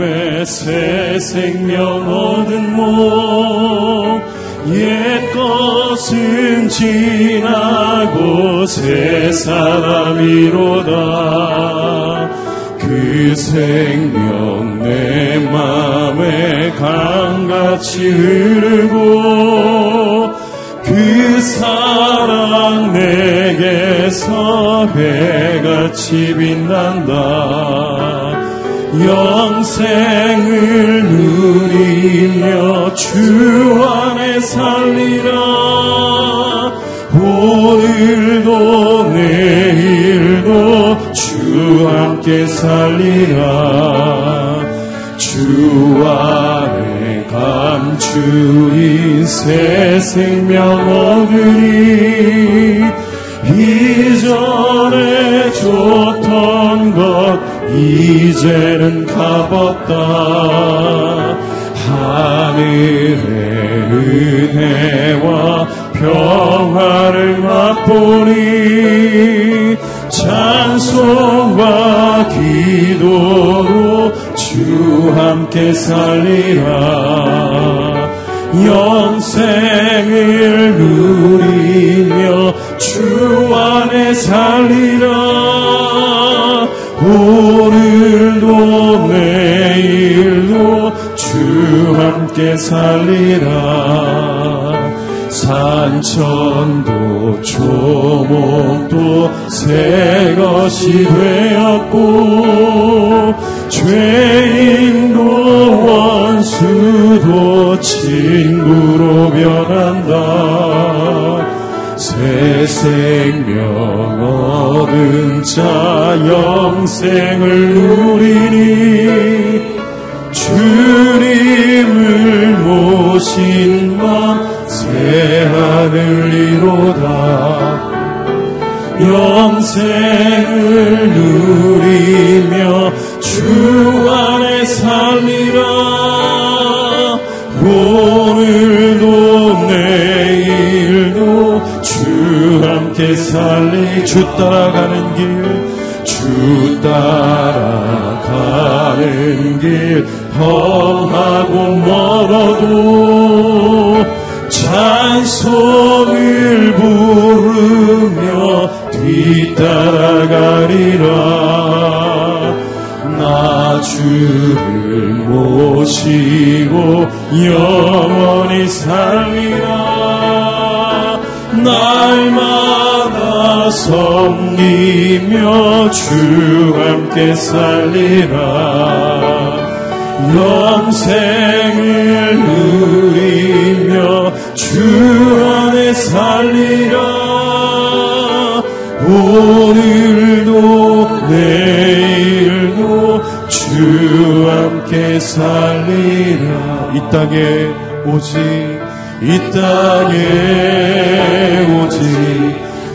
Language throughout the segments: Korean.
의 새 생명 얻은 몸 옛것은 지나고 새 사람이로다. 그 생명 내 맘에 강같이 흐르고 그 사랑 내게서 배같이 빛난다 영생을 누리며 주 안에 살리라. 오늘도 내일도 주 함께 살리라. 주 안에 감추인 새 생명 얻으니 이전에 것 이제는 값없다. 하늘의 은혜와 평화를 맛보니 찬송과 기도로 주 함께 살리라. 영생을 누리며 주 안에 살리라 함께 살리라. 산천도 초목도 새 것이 되었고 죄인도 원수도 친구로 변한다. 새 생명 얻은 자 영생을 누리니 주님을 모신 밤 새 하늘이로다. 영생을 누리며 주 안에 살리라. 오늘도 내일도 주 함께 살리 주 따라가는 길 주 따라가는 길 험하고 멀어도 찬송을 부르며 뒤따라가리라. 나 주를 모시고 영원히 살리라. 날마다 섬기며 주 함께 살리라. 영생을 누리며 주 안에 살리라. 오늘도 내일도 주 함께 살리라. 이 땅에 오직 이 땅에 오직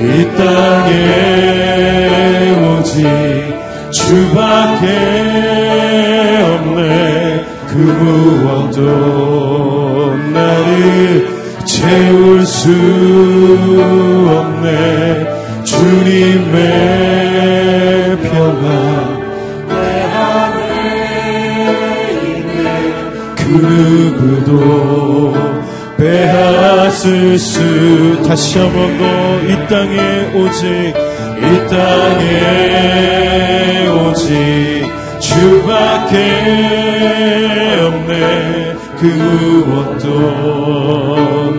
이 땅에 오직 주밖에 없네. 그 무엇도 나를 채울 수 없네. 주님의 평안 내 안에 있네 그 누구도 빼앗을 수 다시 한번 더이 땅에 오직 이 땅에 오직 주밖에 없네. 그그 무엇도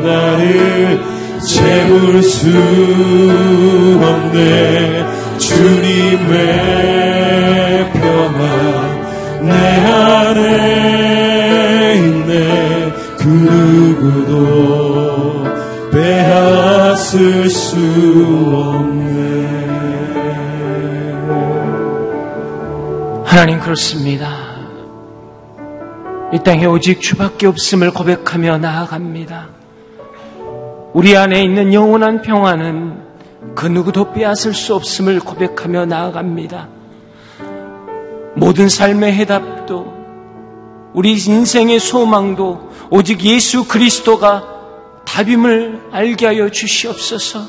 나를 채울 수 없네. 주님의 평화 내 안에 있네. 그 누구도 빼앗을 수 없네 하나님 그렇습니다. 이 땅에 오직 주밖에 없음을 고백하며 나아갑니다. 우리 안에 있는 영원한 평화는 그 누구도 빼앗을 수 없음을 고백하며 나아갑니다. 모든 삶의 해답도 우리 인생의 소망도 오직 예수 그리스도가 답임을 알게 하여 주시옵소서.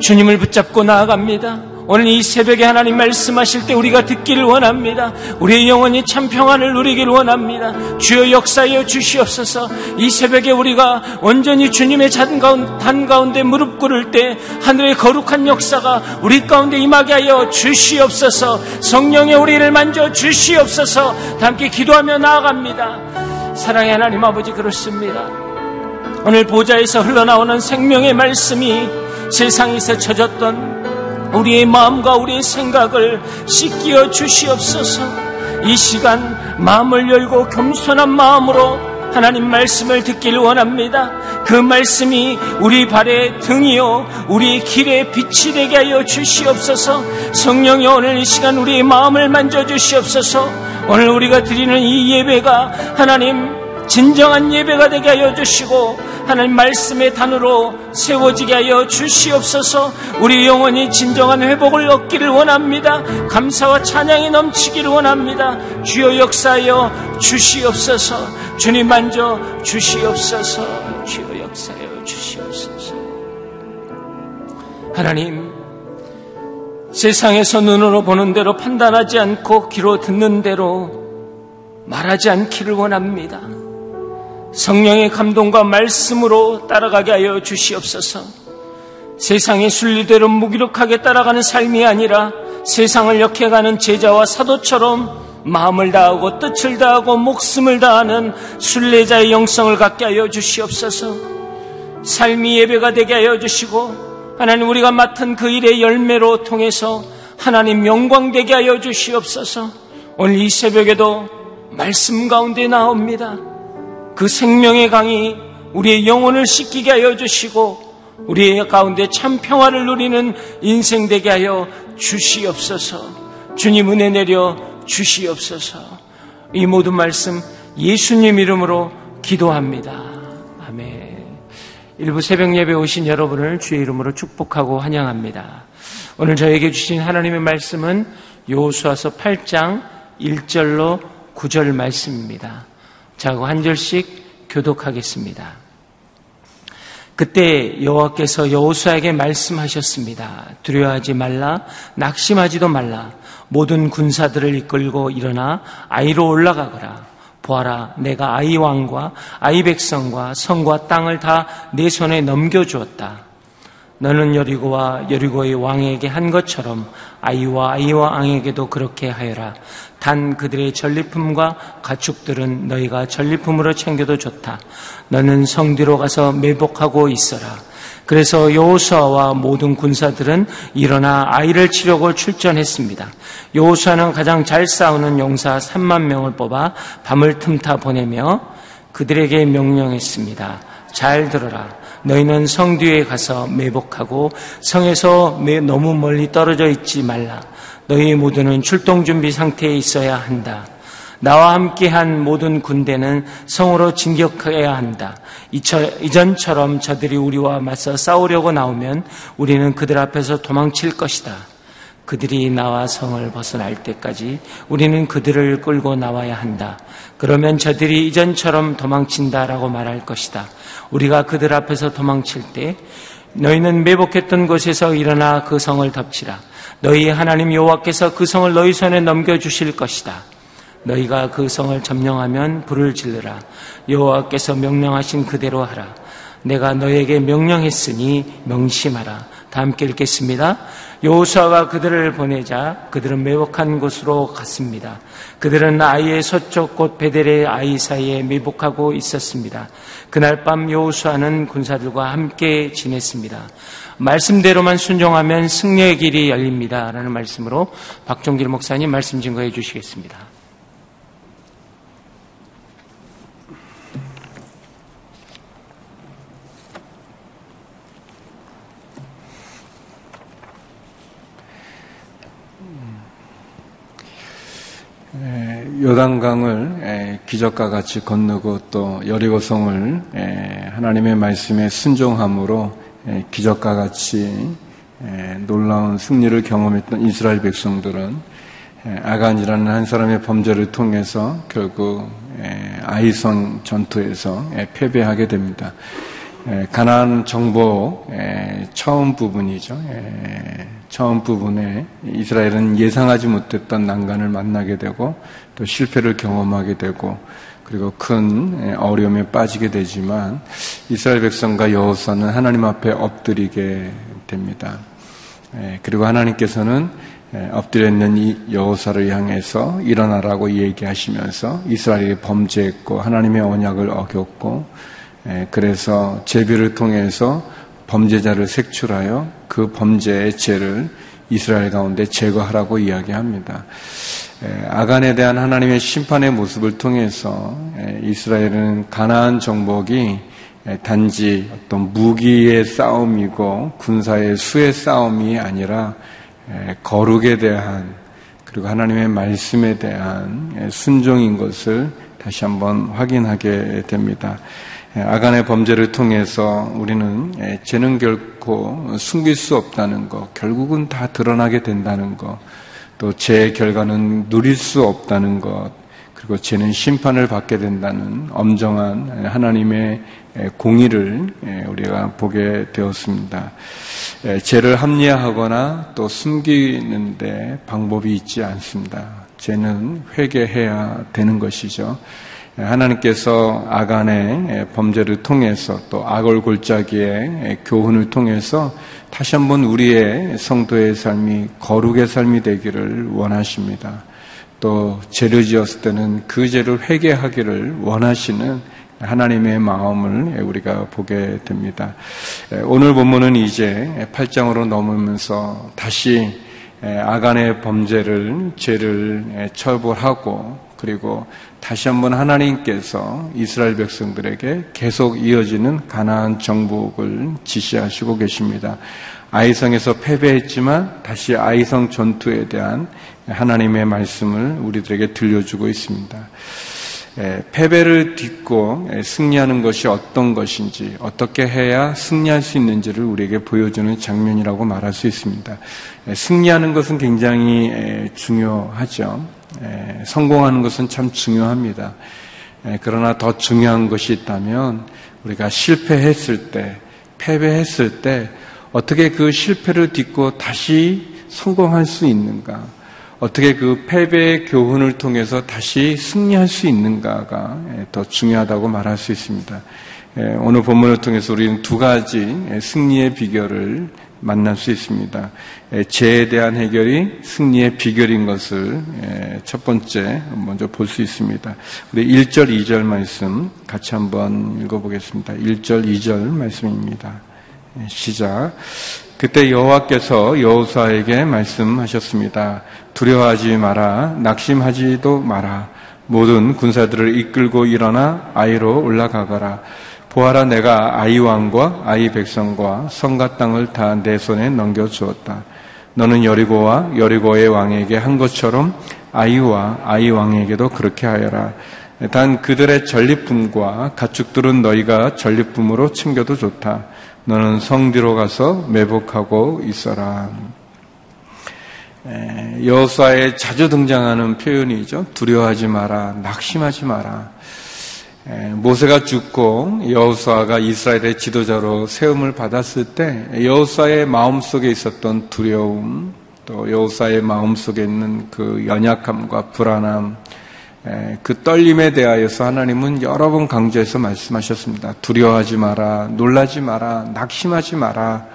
주님을 붙잡고 나아갑니다. 오늘 이 새벽에 하나님 말씀하실 때 우리가 듣기를 원합니다. 우리의 영혼이 참 평안을 누리기를 원합니다. 주여 역사여 주시옵소서. 이 새벽에 우리가 온전히 주님의 단 가운데 무릎 꿇을 때 하늘의 거룩한 역사가 우리 가운데 임하게 하여 주시옵소서. 성령의 우리를 만져 주시옵소서. 함께 기도하며 나아갑니다. 사랑의 하나님 아버지 그렇습니다. 오늘 보좌에서 흘러나오는 생명의 말씀이 세상에서 쳐졌던 우리의 마음과 우리의 생각을 씻기어 주시옵소서. 이 시간 마음을 열고 겸손한 마음으로 하나님 말씀을 듣기를 원합니다. 그 말씀이 우리 발의 등이요, 우리 길의 빛이 되게 하여 주시옵소서. 성령이 오늘 이 시간 우리의 마음을 만져 주시옵소서. 오늘 우리가 드리는 이 예배가 하나님 진정한 예배가 되게 하여 주시고 하나님 말씀의 단으로 세워지게 하여 주시옵소서 우리 영혼이 진정한 회복을 얻기를 원합니다. 감사와 찬양이 넘치기를 원합니다. 주여 역사하여 주시옵소서 주님 만져 주시옵소서 주여 역사하여 주시옵소서 하나님 세상에서 눈으로 보는 대로 판단하지 않고 귀로 듣는 대로 말하지 않기를 원합니다. 성령의 감동과 말씀으로 따라가게 하여 주시옵소서. 세상의 순리대로 무기력하게 따라가는 삶이 아니라 세상을 역해가는 제자와 사도처럼 마음을 다하고 뜻을 다하고 목숨을 다하는 순례자의 영성을 갖게 하여 주시옵소서. 삶이 예배가 되게 하여 주시고 하나님 우리가 맡은 그 일의 열매로 통해서 하나님 영광 되게 하여 주시옵소서. 오늘 이 새벽에도 말씀 가운데 나옵니다. 그 생명의 강이 우리의 영혼을 씻기게 하여 주시고 우리의 가운데 참 평화를 누리는 인생 되게 하여 주시옵소서. 주님 은혜 내려 주시옵소서. 이 모든 말씀 예수님 이름으로 기도합니다. 아멘. 일부 새벽 예배 오신 여러분을 주의 이름으로 축복하고 환영합니다. 오늘 저에게 주신 하나님의 말씀은 요수아서 8장 1절로 9절 말씀입니다. 자, 한 절씩 교독하겠습니다. 그때 여호와께서 여호수아에게 말씀하셨습니다. 두려워하지 말라, 낙심하지도 말라. 모든 군사들을 이끌고 일어나 아이로 올라가거라. 보아라, 내가 아이 왕과 아이 백성과 성과 땅을 다 내 손에 넘겨 주었다. 너는 여리고와 여리고의 왕에게 한 것처럼 아이와 아이와 왕에게도 그렇게 하여라. 단 그들의 전리품과 가축들은 너희가 전리품으로 챙겨도 좋다. 너는 성뒤로 가서 매복하고 있어라. 그래서 여호수아와 모든 군사들은 일어나 아이를 치려고 출전했습니다. 여호수아는 가장 잘 싸우는 용사 3만 명을 뽑아 밤을 틈타 보내며 그들에게 명령했습니다. 잘 들어라. 너희는 성 뒤에 가서 매복하고 성에서 너무 멀리 떨어져 있지 말라. 너희 모두는 출동 준비 상태에 있어야 한다. 나와 함께한 모든 군대는 성으로 진격해야 한다. 이전처럼 저들이 우리와 맞서 싸우려고 나오면 우리는 그들 앞에서 도망칠 것이다. 그들이 나와 성을 벗어날 때까지 우리는 그들을 끌고 나와야 한다. 그러면 저들이 이전처럼 도망친다라고 말할 것이다. 우리가 그들 앞에서 도망칠 때 너희는 매복했던 곳에서 일어나 그 성을 덮치라. 너희 하나님 여호와께서 그 성을 너희 손에 넘겨 주실 것이다. 너희가 그 성을 점령하면 불을 질르라. 여호와께서 명령하신 그대로 하라. 내가 너에게 명령했으니 명심하라. 다 함께 읽겠습니다. 여호수아가 그들을 보내자 그들은 매복한 곳으로 갔습니다. 그들은 아이의 서쪽 곳 베델의 아이 사이에 매복하고 있었습니다. 그날 밤 여호수아는 군사들과 함께 지냈습니다. 말씀대로만 순종하면 승리의 길이 열립니다라는 말씀으로 박종길 목사님 말씀 증거해 주시겠습니다. 요단강을 기적과 같이 건너고 또 여리고성을 하나님의 말씀에 순종함으로 기적과 같이 놀라운 승리를 경험했던 이스라엘 백성들은 아간이라는 한 사람의 범죄를 통해서 결국 아이성 전투에서 패배하게 됩니다. 가나안 정복 처음 부분이죠. 처음 부분에 이스라엘은 예상하지 못했던 난간을 만나게 되고 또 실패를 경험하게 되고 그리고 큰 어려움에 빠지게 되지만 이스라엘 백성과 여호사는 하나님 앞에 엎드리게 됩니다. 그리고 하나님께서는 엎드려 있는 이 여호사를 향해서 일어나라고 얘기하시면서 이스라엘이 범죄했고 하나님의 언약을 어겼고 그래서 제비를 통해서 범죄자를 색출하여 그 범죄의 죄를 이스라엘 가운데 제거하라고 이야기합니다. 아간에 대한 하나님의 심판의 모습을 통해서 이스라엘은 가나안 정복이 단지 어떤 무기의 싸움이고 군사의 수의 싸움이 아니라 거룩에 대한 그리고 하나님의 말씀에 대한 순종인 것을 다시 한번 확인하게 됩니다. 예, 아간의 범죄를 통해서 우리는 예, 죄는 결코 숨길 수 없다는 것, 결국은 다 드러나게 된다는 것, 또 죄의 결과는 누릴 수 없다는 것, 그리고 죄는 심판을 받게 된다는 엄정한 하나님의 예, 공의를 우리가 보게 되었습니다. 죄를 합리화하거나 또 숨기는데 방법이 있지 않습니다. 죄는 회개해야 되는 것이죠. 하나님께서 아간의 범죄를 통해서 또 악을 골짜기의 교훈을 통해서 다시 한번 우리의 성도의 삶이 거룩의 삶이 되기를 원하십니다. 또 죄를 지었을 때는 그 죄를 회개하기를 원하시는 하나님의 마음을 우리가 보게 됩니다. 오늘 본문은 이제 8장으로 넘으면서 다시 아간의 범죄를 죄를 처벌하고 그리고 다시 한번 하나님께서 이스라엘 백성들에게 계속 이어지는 가나안 정복을 지시하시고 계십니다. 아이성에서 패배했지만 다시 아이성 전투에 대한 하나님의 말씀을 우리들에게 들려주고 있습니다. 패배를 딛고 승리하는 것이 어떤 것인지, 어떻게 해야 승리할 수 있는지를 우리에게 보여주는 장면이라고 말할 수 있습니다. 승리하는 것은 굉장히 중요하죠. 성공하는 것은 참 중요합니다. 그러나 더 중요한 것이 있다면 우리가 실패했을 때, 패배했을 때 어떻게 그 실패를 딛고 다시 성공할 수 있는가? 어떻게 그 패배의 교훈을 통해서 다시 승리할 수 있는가가 더 중요하다고 말할 수 있습니다. 오늘 본문을 통해서 우리는 두 가지 승리의 비결을 만날 수 있습니다. 죄에 대한 해결이 승리의 비결인 것을 첫 번째 먼저 볼 수 있습니다. 우리 1절, 2절 말씀 같이 한번 읽어보겠습니다. 1절, 2절 말씀입니다. 시작. 그때 여호와께서 여호수아에게 말씀하셨습니다. 두려워하지 마라. 낙심하지도 마라. 모든 군사들을 이끌고 일어나 아이로 올라가거라. 보아라 내가 아이 왕과 아이 백성과 성가 땅을 다 내 손에 넘겨 주었다. 너는 여리고와 여리고의 왕에게 한 것처럼 아이와 아이 왕에게도 그렇게 하여라. 단 그들의 전리품과 가축들은 너희가 전리품으로 챙겨도 좋다. 너는 성 뒤로 가서 매복하고 있어라. 여호수아에 자주 등장하는 표현이죠. 두려워하지 마라, 낙심하지 마라. 모세가 죽고 여호수아가 이스라엘의 지도자로 세움을 받았을 때 여호수아의 마음속에 있었던 두려움, 또 여호수아의 마음속에 있는 그 연약함과 불안함, 그 떨림에 대하여서 하나님은 여러 번 강조해서 말씀하셨습니다. 두려워하지 마라, 놀라지 마라, 낙심하지 마라.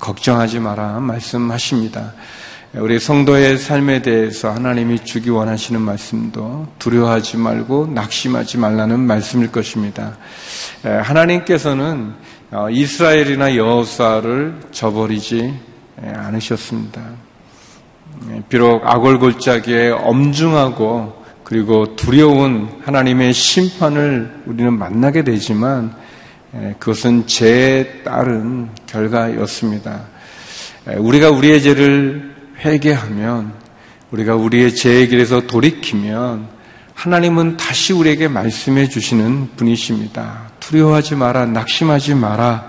걱정하지 마라 말씀하십니다. 우리 성도의 삶에 대해서 하나님이 주기 원하시는 말씀도 두려워하지 말고 낙심하지 말라는 말씀일 것입니다. 하나님께서는 어, 이스라엘이나 여호사를 저버리지 않으셨습니다. 비록 악월 골짜기에 엄중하고 그리고 두려운 하나님의 심판을 우리는 만나게 되지만 그것은 죄에 따른 결과였습니다. 우리가 우리의 죄를 회개하면 우리가 우리의 죄의 길에서 돌이키면 하나님은 다시 우리에게 말씀해 주시는 분이십니다. 두려워하지 마라, 낙심하지 마라.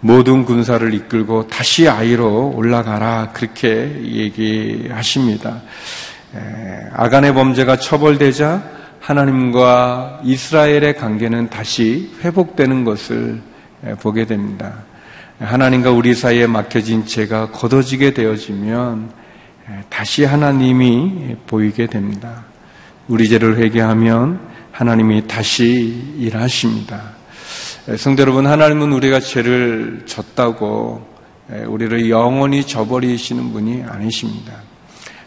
모든 군사를 이끌고 다시 아이로 올라가라. 그렇게 얘기하십니다. 아간의 범죄가 처벌되자 하나님과 이스라엘의 관계는 다시 회복되는 것을 보게 됩니다. 하나님과 우리 사이에 막혀진 죄가 걷어지게 되어지면 다시 하나님이 보이게 됩니다. 우리 죄를 회개하면 하나님이 다시 일하십니다. 성도 여러분, 하나님은 우리가 죄를 졌다고 우리를 영원히 저버리시는 분이 아니십니다.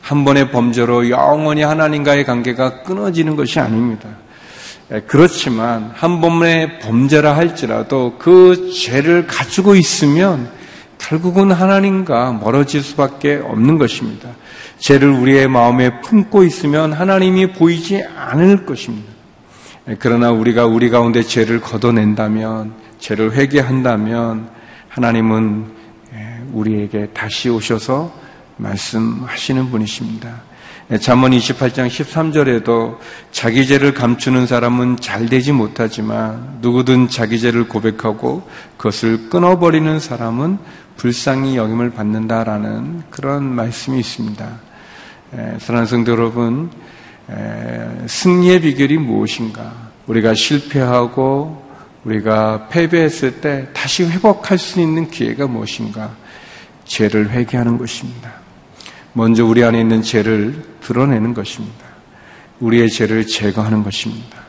한 번의 범죄로 영원히 하나님과의 관계가 끊어지는 것이 아닙니다. 예, 그렇지만 한 번의 범죄라 할지라도 그 죄를 가지고 있으면 결국은 하나님과 멀어질 수밖에 없는 것입니다. 죄를 우리의 마음에 품고 있으면 하나님이 보이지 않을 것입니다. 예, 그러나 우리가 우리 가운데 죄를 걷어낸다면, 죄를 회개한다면 하나님은 예, 우리에게 다시 오셔서 말씀하시는 분이십니다. 잠언 28장 13절에도 자기 죄를 감추는 사람은 잘 되지 못하지만 누구든 자기 죄를 고백하고 그것을 끊어버리는 사람은 불쌍히 여김을 받는다라는 그런 말씀이 있습니다. 사랑하는 성도 여러분, 승리의 비결이 무엇인가? 우리가 실패하고 우리가 패배했을 때 다시 회복할 수 있는 기회가 무엇인가? 죄를 회개하는 것입니다. 먼저 우리 안에 있는 죄를 드러내는 것입니다. 우리의 죄를 제거하는 것입니다.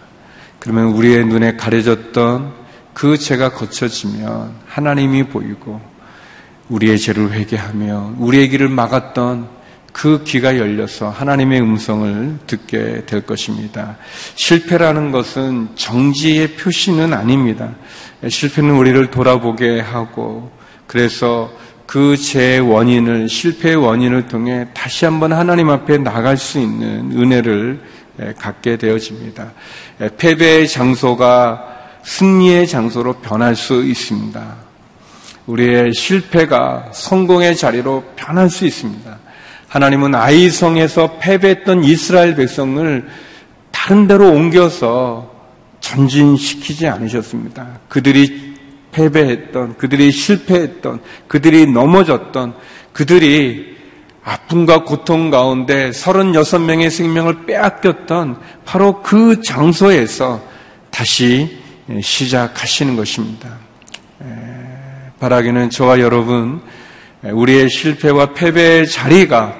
그러면 우리의 눈에 가려졌던 그 죄가 거쳐지면 하나님이 보이고 우리의 죄를 회개하며 우리의 길을 막았던 그 귀가 열려서 하나님의 음성을 듣게 될 것입니다. 실패라는 것은 정지의 표시는 아닙니다. 실패는 우리를 돌아보게 하고 그래서 그죄 원인을 실패의 원인을 통해 다시 한번 하나님 앞에 나갈 수 있는 은혜를 갖게 되어집니다. 패배의 장소가 승리의 장소로 변할 수 있습니다. 우리의 실패가 성공의 자리로 변할 수 있습니다. 하나님은 아이성에서 패배했던 이스라엘 백성을 다른 데로 옮겨서 전진시키지 않으셨습니다. 그들이 패배했던, 그들이 실패했던, 그들이 넘어졌던, 그들이 아픔과 고통 가운데 36명의 생명을 빼앗겼던 바로 그 장소에서 다시 시작하시는 것입니다. 바라기는 저와 여러분, 우리의 실패와 패배의 자리가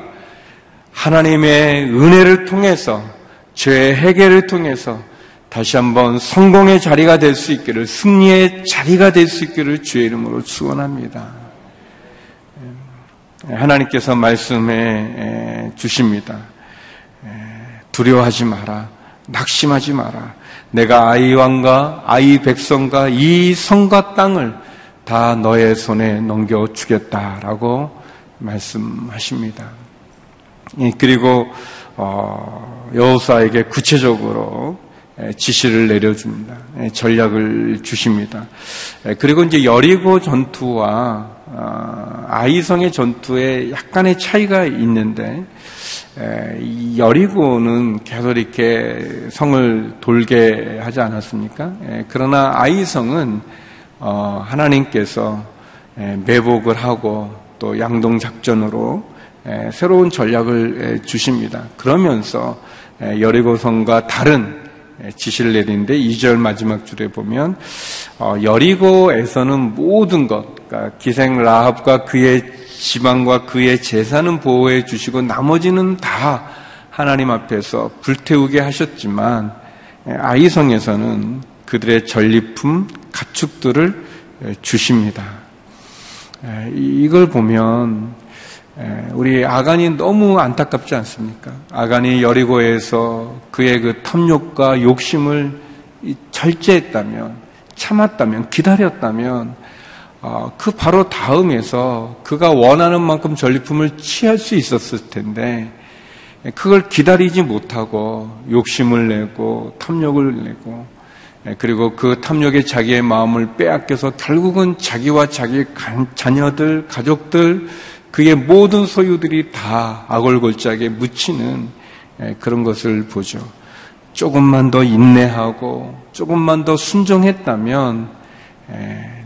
하나님의 은혜를 통해서 죄의 해결을 통해서 다시 한번 성공의 자리가 될 수 있기를, 승리의 자리가 될 수 있기를 주의 이름으로 축원합니다. 예, 하나님께서 말씀해 주십니다. 예, 두려워하지 마라. 낙심하지 마라. 내가 아이 왕과 아이 백성과 이 성과 땅을 다 너의 손에 넘겨 주겠다라고 말씀하십니다. 예, 그리고 어, 여호사에게 구체적으로 지시를 내려줍니다. 전략을 주십니다. 그리고 이제 여리고 전투와 아, 아이성의 전투에 약간의 차이가 있는데 여리고는 계속 이렇게 성을 돌게 하지 않았습니까? 그러나 아이성은 어, 하나님께서 매복을 하고 또 양동 작전으로 새로운 전략을 주십니다. 그러면서 여리고성과 다른 지시를 내리는데 2절 마지막 줄에 보면 어, 여리고에서는 모든 것, 그러니까 기생 라합과 그의 지방과 그의 재산은 보호해 주시고 나머지는 다 하나님 앞에서 불태우게 하셨지만 아이성에서는 그들의 전리품, 가축들을 주십니다. 이걸 보면 우리 아간이 너무 안타깝지 않습니까? 아간이 여리고에서 그의 그 탐욕과 욕심을 절제했다면, 참았다면, 기다렸다면, 어, 그 바로 다음에서 그가 원하는 만큼 전리품을 취할 수 있었을 텐데, 그걸 기다리지 못하고 욕심을 내고 탐욕을 내고 그리고 그 탐욕에 자기의 마음을 빼앗겨서 결국은 자기와 자기 자녀들, 가족들, 그의 모든 소유들이 다 악월골짜기에 묻히는 그런 것을 보죠. 조금만 더 인내하고 조금만 더 순종했다면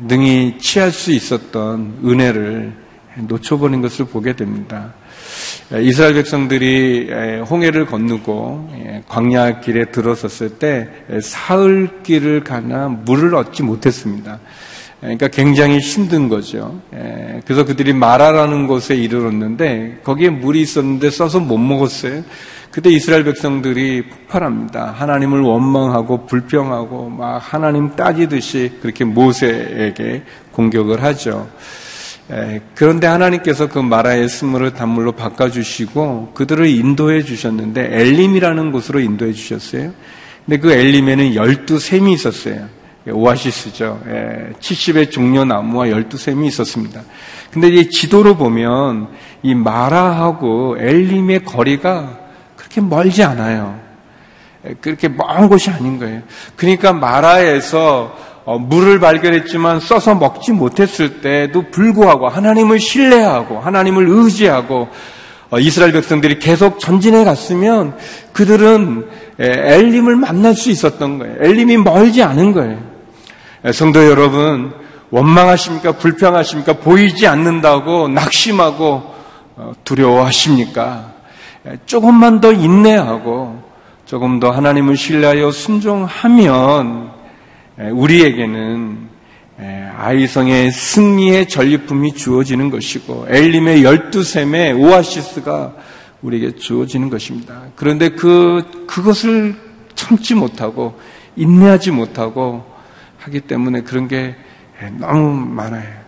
능히 취할 수 있었던 은혜를 놓쳐버린 것을 보게 됩니다. 이스라엘 백성들이 홍해를 건너고 광야 길에 들어섰을 때 사흘 길을 가나 물을 얻지 못했습니다. 그러니까 굉장히 힘든 거죠. 그래서 그들이 마라라는 곳에 이르렀는데 거기에 물이 있었는데 써서 못 먹었어요. 그때 이스라엘 백성들이 폭발합니다. 하나님을 원망하고 불평하고 막 하나님 따지듯이 그렇게 모세에게 공격을 하죠. 그런데 하나님께서 그 마라의 스물을 단물로 바꿔주시고 그들을 인도해 주셨는데 엘림이라는 곳으로 인도해 주셨어요. 근데 그 엘림에는 열두 샘이 있었어요. 오아시스죠. 70의 종려 나무와 열두 샘이 있었습니다. 근데 이 지도로 보면 이 마라하고 엘림의 거리가 그렇게 멀지 않아요. 그렇게 먼 곳이 아닌 거예요. 그러니까 마라에서 어, 물을 발견했지만 써서 먹지 못했을 때도 불구하고 하나님을 신뢰하고 하나님을 의지하고 어, 이스라엘 백성들이 계속 전진해 갔으면 그들은 엘림을 만날 수 있었던 거예요. 엘림이 멀지 않은 거예요. 성도 여러분, 원망하십니까? 불평하십니까? 보이지 않는다고 낙심하고 어, 두려워하십니까? 조금만 더 인내하고 조금 더 하나님을 신뢰하여 순종하면 우리에게는 아이성의 승리의 전리품이 주어지는 것이고 엘림의 열두 샘의 오아시스가 우리에게 주어지는 것입니다. 그런데 그 그것을 참지 못하고 인내하지 못하고 하기 때문에 그런 게 너무 많아요.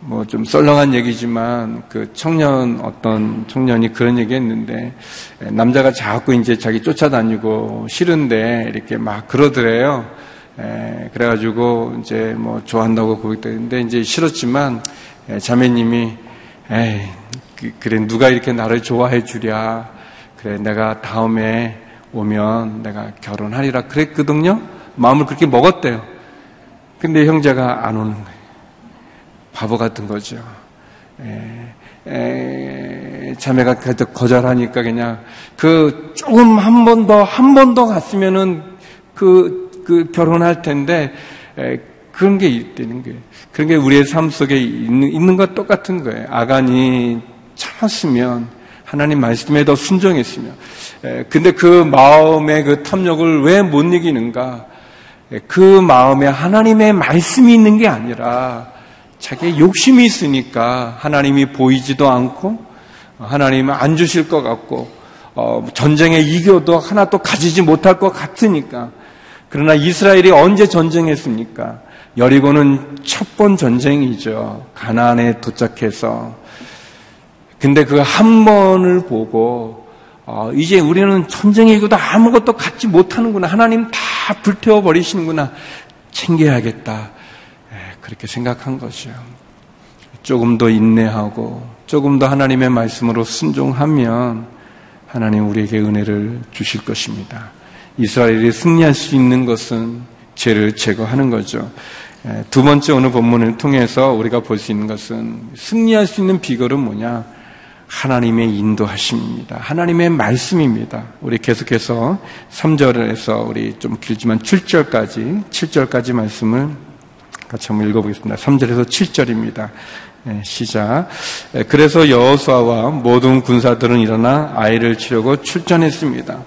뭐 좀 썰렁한 얘기지만 그 청년 어떤 청년이 그런 얘기 했는데 남자가 자꾸 이제 자기 쫓아다니고 싫은데 이렇게 막 그러더래요. 에, 그래가지고 이제 뭐 좋아한다고 고백했는데 이제 싫었지만 에, 자매님이 에이 그, 그래 누가 이렇게 나를 좋아해 주랴 그래 내가 다음에 오면 내가 결혼하리라 그랬거든요 마음을 그렇게 먹었대요 근데 형제가 안 오는 거예요 바보 같은 거죠 에, 에, 자매가 거절하니까 그냥 그 조금 한 번 더 한 번 더 갔으면은 그 그 결혼할 텐데 에, 그런 게 있다는 거예요. 그런 게 우리의 삶 속에 있는, 있는 것 똑같은 거예요. 아간이 참았으면 하나님 말씀에 더 순종했으면. 에, 근데 그 마음의 그 탐욕을 왜 못 이기는가? 에, 그 마음에 하나님의 말씀이 있는 게 아니라 자기의 욕심이 있으니까 하나님이 보이지도 않고 하나님은 안 주실 것 같고 어, 전쟁에 이겨도 하나 또 가지지 못할 것 같으니까 그러나 이스라엘이 언제 전쟁했습니까? 여리고는 첫 번 전쟁이죠. 가나안에 도착해서. 근데 그 한 번을 보고 어, 이제 우리는 전쟁에 이고도 아무것도 갖지 못하는구나. 하나님 다 불태워 버리시는구나. 챙겨야겠다. 예, 그렇게 생각한 거죠. 조금 더 인내하고 조금 더 하나님의 말씀으로 순종하면 하나님 우리에게 은혜를 주실 것입니다. 이스라엘이 승리할 수 있는 것은 죄를 제거하는 거죠. 두 번째 오늘 본문을 통해서 우리가 볼 수 있는 것은 승리할 수 있는 비결은 뭐냐? 하나님의 인도하심입니다. 하나님의 말씀입니다. 우리 계속해서 3절에서 우리 좀 길지만 7절까지, 7절까지 말씀을 같이 한번 읽어보겠습니다. 3절에서 7절입니다. 시작. 그래서 여호수아와 모든 군사들은 일어나 아이를 치려고 출전했습니다.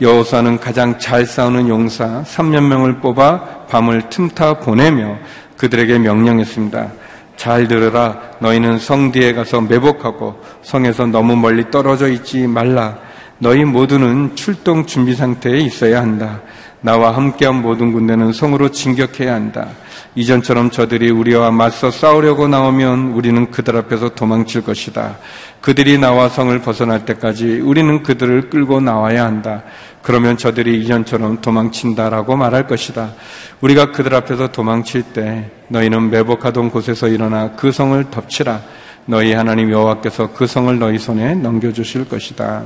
여호사는 가장 잘 싸우는 용사 3년 명을 뽑아 밤을 틈타 보내며 그들에게 명령했습니다. 잘 들으라 너희는 성 뒤에 가서 매복하고 성에서 너무 멀리 떨어져 있지 말라 너희 모두는 출동 준비 상태에 있어야 한다. 나와 함께한 모든 군대는 성으로 진격해야 한다. 이전처럼 저들이 우리와 맞서 싸우려고 나오면 우리는 그들 앞에서 도망칠 것이다. 그들이 나와 성을 벗어날 때까지 우리는 그들을 끌고 나와야 한다. 그러면 저들이 이전처럼 도망친다라고 말할 것이다. 우리가 그들 앞에서 도망칠 때 너희는 매복하던 곳에서 일어나 그 성을 덮치라. 너희 하나님 여호와께서 그 성을 너희 손에 넘겨주실 것이다.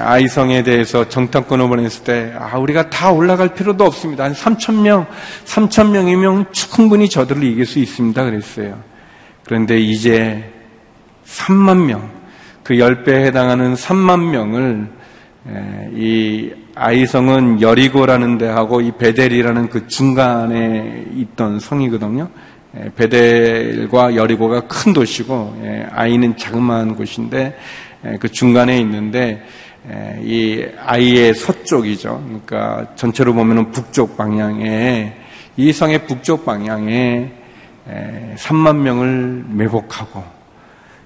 아이성에 대해서 정탐권을 보냈을 때, 아, 우리가 다 올라갈 필요도 없습니다. 한 3천명, 3천명이면 충분히 저들을 이길 수 있습니다. 그랬어요. 그런데 이제 3만 명, 그 10배에 해당하는 3만 명을 이 아이성은 여리고라는 데하고 이 베델이라는 그 중간에 있던 성이거든요. 베델과 여리고가 큰 도시고 아이는 자그마한 곳인데 그 중간에 있는데 이 아이의 서쪽이죠. 그러니까 전체로 보면 북쪽 방향에 이 성의 북쪽 방향에 3만 명을 매복하고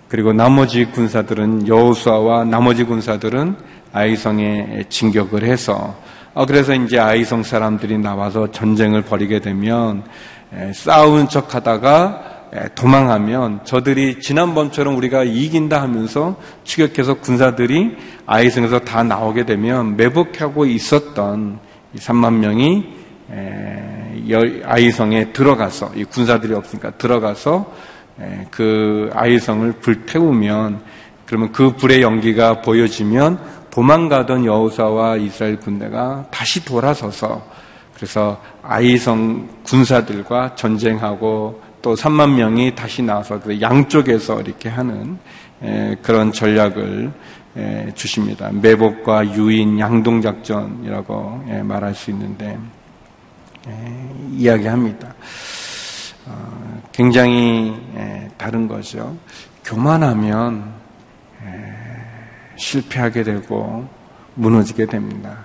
그리고 나머지 군사들은 여호수아와 나머지 군사들은 아이성에 진격을 해서 어, 그래서 이제 아이성 사람들이 나와서 전쟁을 벌이게 되면 싸우는 척 하다가 도망하면 저들이 지난번처럼 우리가 이긴다 하면서 추격해서 군사들이 아이성에서 다 나오게 되면 매복하고 있었던 3만 명이 아이성에 들어가서 이 군사들이 없으니까 들어가서 그 아이성을 불태우면 그러면 그 불의 연기가 보여지면 도망가던 여호사와 이스라엘 군대가 다시 돌아서서 그래서 아이성 군사들과 전쟁하고 또 3만 명이 다시 나와서 그 양쪽에서 이렇게 하는 그런 전략을 주십니다. 매복과 유인 양동작전이라고 말할 수 있는데 이야기합니다. 어, 굉장히 다른 거죠. 교만하면 실패하게 되고 무너지게 됩니다.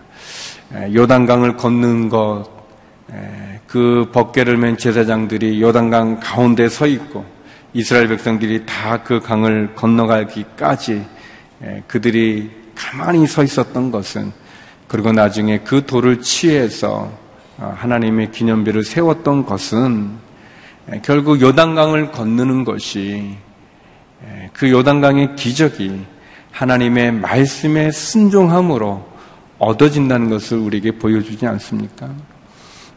요단강을 걷는 것, 그 법계를 맨 제사장들이 요단강 가운데 서 있고 이스라엘 백성들이 다 그 강을 건너가기까지 그들이 가만히 서 있었던 것은 그리고 나중에 그 돌을 취해서 어, 하나님의 기념비를 세웠던 것은 결국 요단강을 건너는 것이 그 요단강의 기적이 하나님의 말씀에 순종함으로 얻어진다는 것을 우리에게 보여주지 않습니까?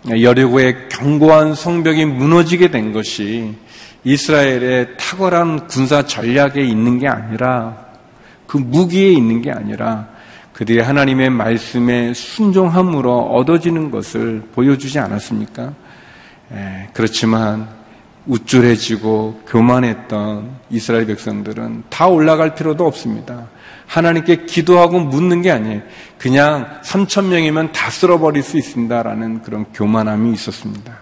여리고의 견고한 성벽이 무너지게 된 것이 이스라엘의 탁월한 군사 전략에 있는 게 아니라 그 무기에 있는 게 아니라 그들이 하나님의 말씀에 순종함으로 얻어지는 것을 보여주지 않았습니까? 에, 그렇지만 우쭐해지고 교만했던 이스라엘 백성들은 다 올라갈 필요도 없습니다. 하나님께 기도하고 묻는 게 아니에요. 그냥 3천 명이면 다 쓸어버릴 수 있습니다라는 그런 교만함이 있었습니다.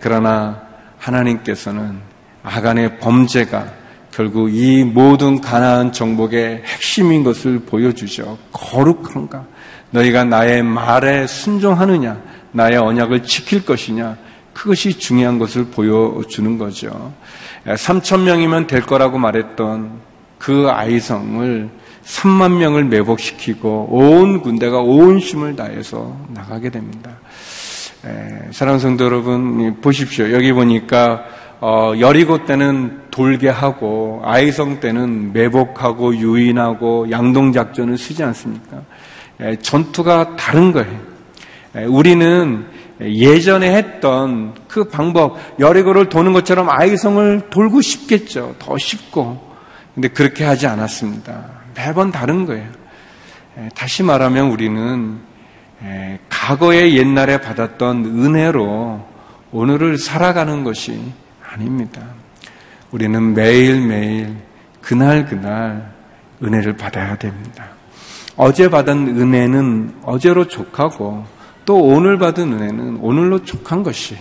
그러나 하나님께서는 아간의 범죄가 결국 이 모든 가나안 정복의 핵심인 것을 보여주죠. 거룩한가? 너희가 나의 말에 순종하느냐? 나의 언약을 지킬 것이냐? 그것이 중요한 것을 보여주는 거죠. 3천 명이면 될 거라고 말했던 그 아이성을 3만 명을 매복시키고 온 군대가 온 힘을 다해서 나가게 됩니다. 에, 사랑하는 성도 여러분 보십시오. 여기 보니까 어, 여리고 때는 돌게 하고 아이성 때는 매복하고 유인하고 양동 작전을 쓰지 않습니까? 에, 전투가 다른 거예요. 에, 우리는 예전에 했던 그 방법 여리고를 도는 것처럼 아이성을 돌고 싶겠죠. 더 쉽고. 근데 그렇게 하지 않았습니다. 매번 다른 거예요. 다시 말하면 우리는 과거의 옛날에 받았던 은혜로 오늘을 살아가는 것이 아닙니다. 우리는 매일매일 그날그날 은혜를 받아야 됩니다. 어제 받은 은혜는 어제로 족하고 또 오늘 받은 은혜는 오늘로 족한 것이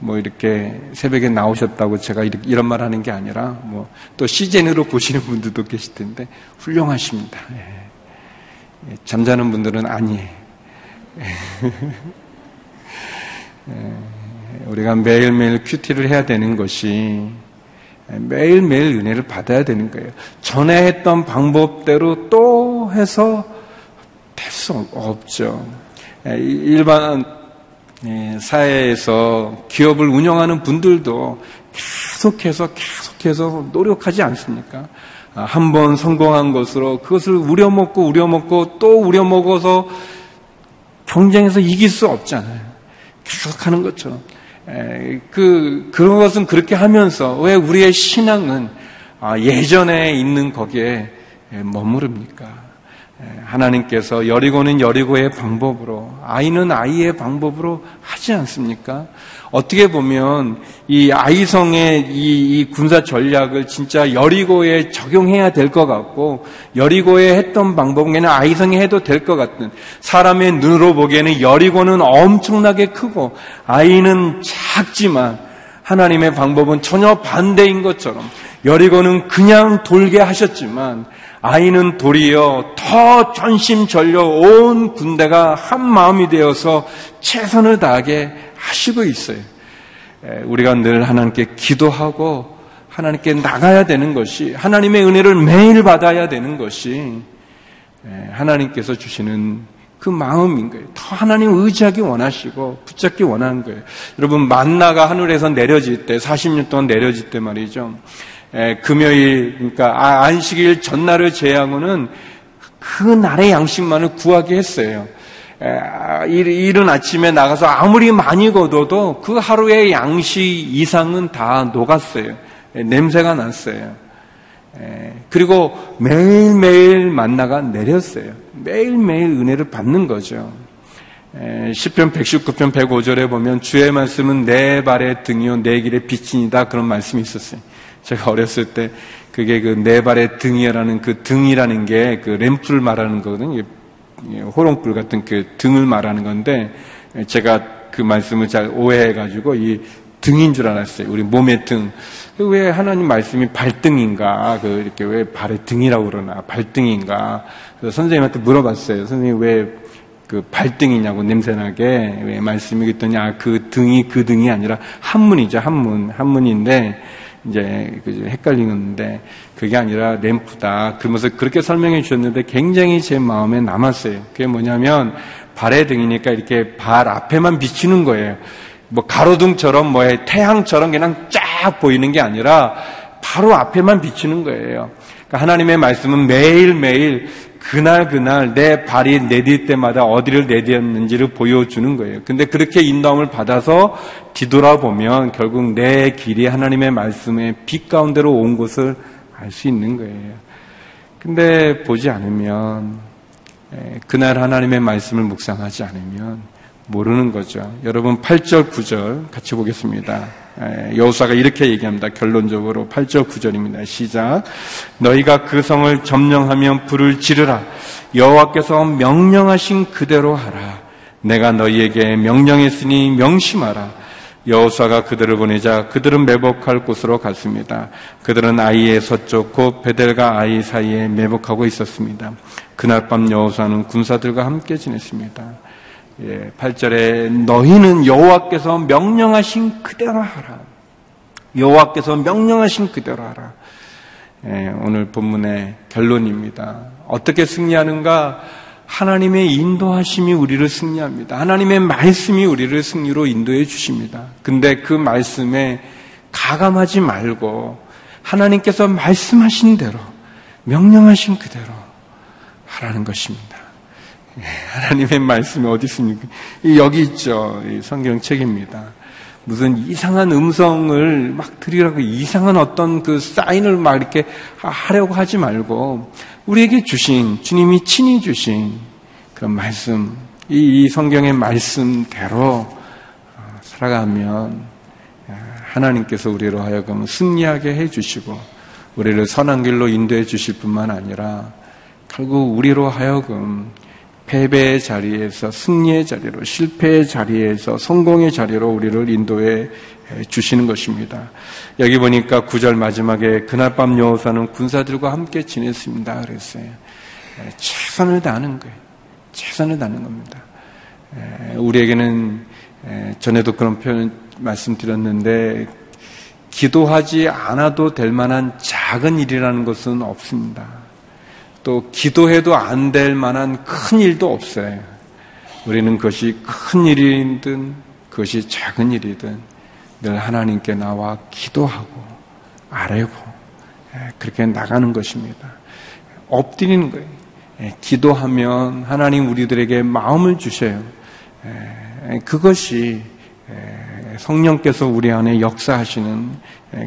뭐 이렇게 새벽에 나오셨다고 제가 이런 말 하는 게 아니라 뭐 또 시즌으로 보시는 분들도 계실 텐데 훌륭하십니다. 예. 예 잠자는 분들은 아니에요. 예, 우리가 매일매일 큐티를 해야 되는 것이 매일매일 은혜를 받아야 되는 거예요. 전에 했던 방법대로 또 해서 될 수 없죠. 일반 사회에서 기업을 운영하는 분들도 계속해서 계속해서 노력하지 않습니까? 아, 한번 성공한 것으로 그것을 우려먹고 우려먹고 또 우려먹어서 경쟁에서 이길 수 없잖아요. 계속 하는 것처럼. 그, 그런 것은 그렇게 하면서 왜 우리의 신앙은 아, 예전에 있는 거기에 머무릅니까? 하나님께서 여리고는 여리고의 방법으로, 아이는 아이의 방법으로 하지 않습니까? 어떻게 보면 이 아이성의 이, 이 군사 전략을 진짜 여리고에 적용해야 될 것 같고, 여리고에 했던 그냥 아이성에 해도 될 것 같은, 사람의 눈으로 보기에는 여리고는 엄청나게 크고, 아이는 작지만, 하나님의 방법은 전혀 반대인 것처럼, 여리고는 그냥 돌게 하셨지만, 아이는 도리어 더 전심전력 온 군대가 한 마음이 되어서 최선을 다하게 하시고 있어요. 우리가 늘 하나님께 기도하고 하나님께 나가야 되는 것이 하나님의 은혜를 매일 받아야 되는 것이 하나님께서 주시는 그 마음인 거예요. 더 하나님 의지하기 원하시고 붙잡기 원하는 거예요. 여러분 만나가 하늘에서 내려질 때 40년 동안 내려질 때 말이죠. 금요일 그러니까 아, 안식일 전날을 제외하고는 그 날의 양식만을 구하게 했어요. 이른 아침에 나가서 아무리 많이 걷어도 그 하루의 양식 이상은 다 녹았어요. 냄새가 났어요. 그리고 매일매일 만나가 내렸어요. 매일매일 은혜를 받는 거죠. 10편 119편 105절에 보면 주의 말씀은 내 발의 등이요 내 길의 빛이니다 그런 말씀이 있었어요. 제가 어렸을 때 그게 그 네 발의 등이라는 그 등이라는 게 그 램프를 말하는 거거든요. 호롱불 같은 그 등을 말하는 건데 제가 그 말씀을 잘 오해해가지고 이 등인 줄 알았어요. 우리 몸의 등. 그왜 하나님 말씀이 발등인가? 그 이렇게 왜 발의 등이라고 그러나? 발등인가? 그래서 선생님한테 물어봤어요. 선생님 왜 그 발등이냐고 냄새나게 왜 말씀이 그랬더니 아 그 등이 그 등이 아니라 한문이죠 한문 한문인데 이제 헷갈리는데 그게 아니라 램프다. 그러면서 그렇게 설명해 주셨는데 굉장히 제 마음에 남았어요. 그게 뭐냐면 발의 등이니까 이렇게 발 앞에만 비치는 거예요. 뭐 가로등처럼 뭐 태양처럼 그냥 쫙 보이는 게 아니라 바로 앞에만 비치는 거예요. 그러니까 하나님의 말씀은 매일매일 그날 그날 내 발이 내딜 때마다 어디를 내디었는지를 보여주는 거예요. 근데 그렇게 인도함을 받아서 뒤돌아보면 결국 내 길이 하나님의 말씀의 빛 가운데로 온 것을 알 수 있는 거예요. 근데 보지 않으면 그날 하나님의 말씀을 묵상하지 않으면 모르는 거죠. 여러분 8절 9절 같이 보겠습니다. 여호사가 이렇게 얘기합니다. 결론적으로 8절 9절입니다. 시작. 너희가 그 성을 점령하면 불을 지르라. 여호와께서 명령하신 그대로 하라. 내가 너희에게 명령했으니 명심하라. 여호사가 그들을 보내자 그들은 매복할 곳으로 갔습니다. 그들은 아이의 서쪽 곧 베델과 아이 사이에 매복하고 있었습니다. 그날 밤 여호사는 군사들과 함께 지냈습니다. 예, 8절에 너희는 여호와께서 명령하신 그대로 하라. 여호와께서 명령하신 그대로 하라. 예, 오늘 본문의 결론입니다. 어떻게 승리하는가? 하나님의 인도하심이 우리를 승리합니다. 하나님의 말씀이 우리를 승리로 인도해 주십니다. 근데 그 말씀에 가감하지 말고 하나님께서 말씀하신 대로 명령하신 그대로 하라는 것입니다. 예, 하나님의 말씀이 어디 있습니까? 여기 있죠. 성경책입니다. 무슨 이상한 음성을 막 드리라고 이상한 어떤 그 사인을 막 이렇게 하려고 하지 말고 우리에게 주신 주님이 친히 주신 그런 말씀 이, 이 성경의 말씀대로 어, 살아가면 하나님께서 우리로 하여금 승리하게 해주시고 우리를 선한 길로 인도해 주실 뿐만 아니라 결국 우리로 하여금 패배의 자리에서 승리의 자리로 실패의 자리에서 성공의 자리로 우리를 인도해 주시는 것입니다. 여기 보니까 구절 마지막에 그날 밤 여호사는 군사들과 함께 지냈습니다. 그랬어요. 최선을 다하는 거예요. 최선을 다하는 겁니다. 우리에게는 전에도 그런 표현 말씀드렸는데 기도하지 않아도 될 만한 작은 일이라는 것은 없습니다. 또 기도해도 안 될 만한 큰 일도 없어요. 우리는 그것이 큰 일이든 그것이 작은 일이든 늘 하나님께 나와 기도하고 아뢰고 예, 그렇게 나가는 것입니다. 엎드리는 거예요. 예, 기도하면 하나님 우리들에게 마음을 주셔요. 예, 그것이 성령께서 우리 안에 역사하시는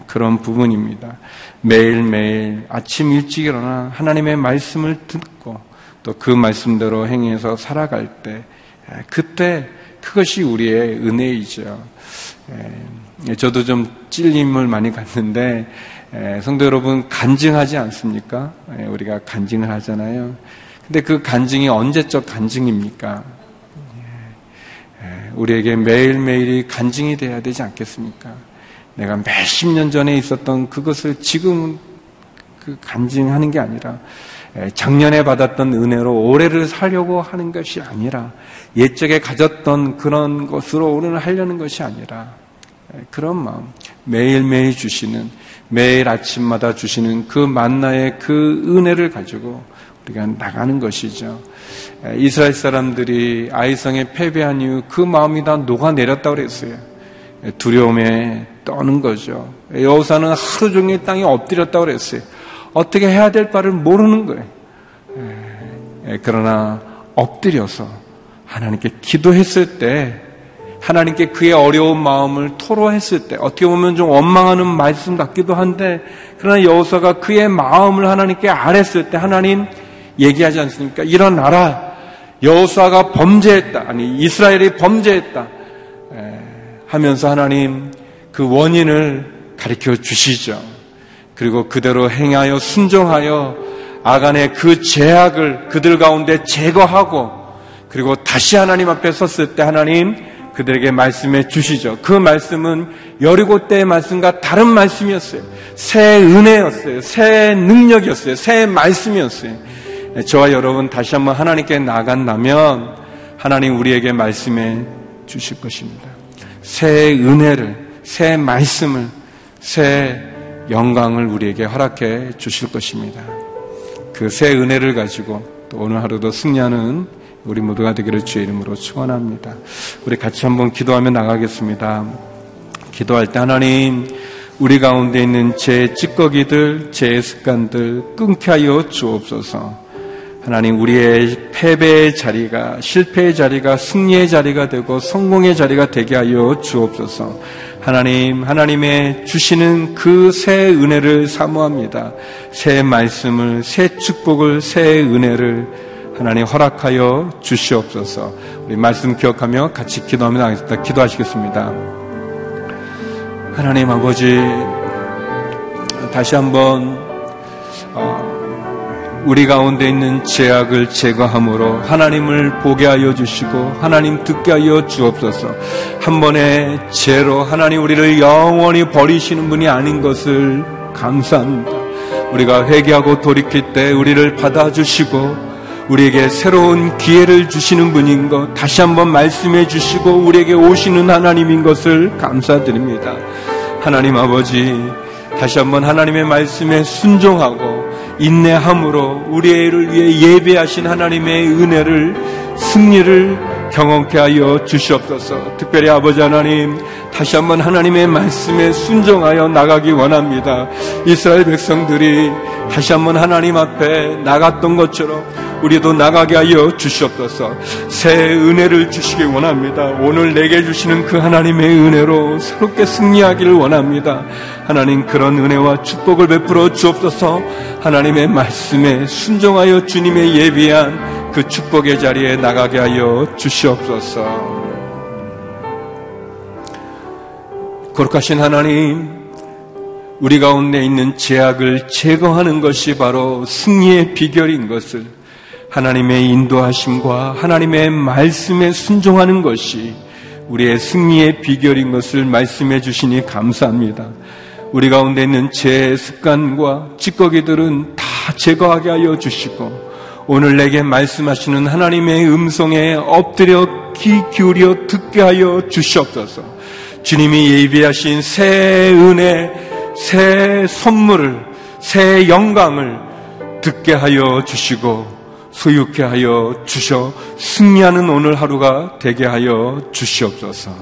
그런 부분입니다. 매일매일 아침 일찍 일어나 하나님의 말씀을 듣고 또 그 말씀대로 행해서 살아갈 때 그때 그것이 우리의 은혜이죠. 저도 좀 찔림을 많이 갖는데 성도 여러분 간증하지 않습니까? 우리가 간증을 하잖아요. 근데 그 간증이 언제적 간증입니까? 우리에게 매일매일이 간증이 돼야 되지 않겠습니까? 내가 몇십 년 전에 있었던 그것을 지금 그 간증하는 게 아니라 작년에 받았던 은혜로 올해를 살려고 하는 것이 아니라 옛적에 가졌던 그런 것으로 오늘 하려는 것이 아니라 그런 마음 매일매일 주시는 매일 아침마다 주시는 그 만나의 그 은혜를 가지고 우리가 나가는 것이죠. 이스라엘 사람들이 아이성에 패배한 이후 그 마음이 다 녹아내렸다고 그랬어요. 두려움에 떠는 거죠. 여호사는 하루 종일 땅에 엎드렸다고 그랬어요. 어떻게 해야 될 바를 모르는 거예요. 그러나 엎드려서 하나님께 기도했을 때 하나님께 그의 어려운 마음을 토로했을 때 어떻게 보면 좀 원망하는 말씀 같기도 한데 그러나 여호사가 그의 마음을 하나님께 아랬을 때 하나님 얘기하지 않습니까? 일어나라. 여호사가 범죄했다. 아니 이스라엘이 범죄했다. 하면서 하나님 그 원인을 가르쳐 주시죠. 그리고 그대로 행하여 순종하여 아간의 그 죄악을 그들 가운데 제거하고 그리고 다시 하나님 앞에 섰을 때 하나님 그들에게 말씀해 주시죠. 그 말씀은 여리고 때의 말씀과 다른 말씀이었어요. 새 은혜였어요. 새 능력이었어요. 새 말씀이었어요. 저와 여러분 다시 한번 하나님께 나간다면 하나님 우리에게 말씀해 주실 것입니다. 새 은혜를, 새 말씀을, 새 영광을 우리에게 허락해 주실 것입니다. 그 새 은혜를 가지고 또 오늘 하루도 승리하는 우리 모두가 되기를 주의 이름으로 축원합니다. 우리 같이 한번 기도하며 나가겠습니다. 기도할 때 하나님 우리 가운데 있는 제 찌꺼기들, 제 습관들 끊게 하여 주옵소서. 하나님 우리의 패배의 자리가 실패의 자리가 승리의 자리가 되고 성공의 자리가 되게 하여 주옵소서. 하나님, 하나님의 주시는 그 새 은혜를 사모합니다. 새 말씀을, 새 축복을, 새 은혜를 하나님 허락하여 주시옵소서. 우리 말씀 기억하며 같이 기도하며 나가겠습니다. 기도하시겠습니다. 하나님 아버지, 다시 한번 어, 우리 가운데 있는 죄악을 제거함으로 하나님을 보게 하여 주시고 하나님 듣게 하여 주옵소서. 한 번의 죄로 하나님 우리를 영원히 버리시는 분이 아닌 것을 감사합니다. 우리가 회개하고 돌이킬 때 우리를 받아주시고 우리에게 새로운 기회를 주시는 분인 것 다시 한번 말씀해 주시고 우리에게 오시는 하나님인 것을 감사드립니다. 하나님 아버지 다시 한번 하나님의 말씀에 순종하고 인내함으로 우리의 를 위해 예배하신 하나님의 은혜를 승리를 경험케 하여 주시옵소서. 특별히 아버지 하나님 다시 한번 하나님의 말씀에 순종하여 나가기 원합니다. 이스라엘 백성들이 다시 한번 하나님 앞에 나갔던 것처럼 우리도 나가게 하여 주시옵소서. 새 은혜를 주시기 원합니다. 오늘 내게 주시는 그 하나님의 은혜로 새롭게 승리하기를 원합니다. 하나님 그런 은혜와 축복을 베풀어 주옵소서. 하나님의 말씀에 순종하여 주님의 예비한 그 축복의 자리에 나가게 하여 주시옵소서. 거룩하신 하나님, 우리 가운데 있는 제약을 제거하는 것이 바로 승리의 비결인 것을 하나님의 인도하심과 하나님의 말씀에 순종하는 것이 우리의 승리의 비결인 것을 말씀해 주시니 감사합니다. 우리 가운데 있는 제 습관과 찌꺼기들은 다 제거하게 하여 주시고 오늘 내게 말씀하시는 하나님의 음성에 엎드려 귀 기울여 듣게 하여 주시옵소서. 주님이 예비하신 새 은혜, 새 선물을, 새 영광을 듣게 하여 주시고 소유케 하여 주셔 승리하는 오늘 하루가 되게 하여 주시옵소서.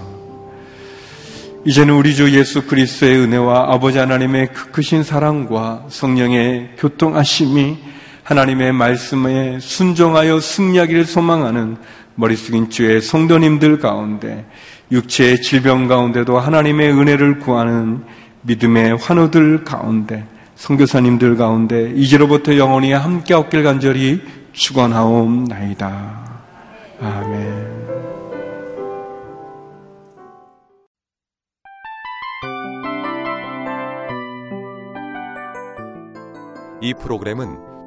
이제는 우리 주 예수 그리스도의 은혜와 아버지 하나님의 그 크신 사랑과 성령의 교통하심이 하나님의 말씀에 순종하여 승리하기를 소망하는 머리 숙인 주의 성도님들 가운데 육체의 질병 가운데도 하나님의 은혜를 구하는 믿음의 환우들 가운데 성교사님들 가운데 이제로부터 영원히 함께 없길 간절히 축원하옵나이다. 아멘. 이 프로그램은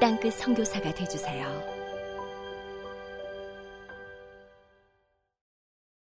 땅끝 성교사가 되주세요.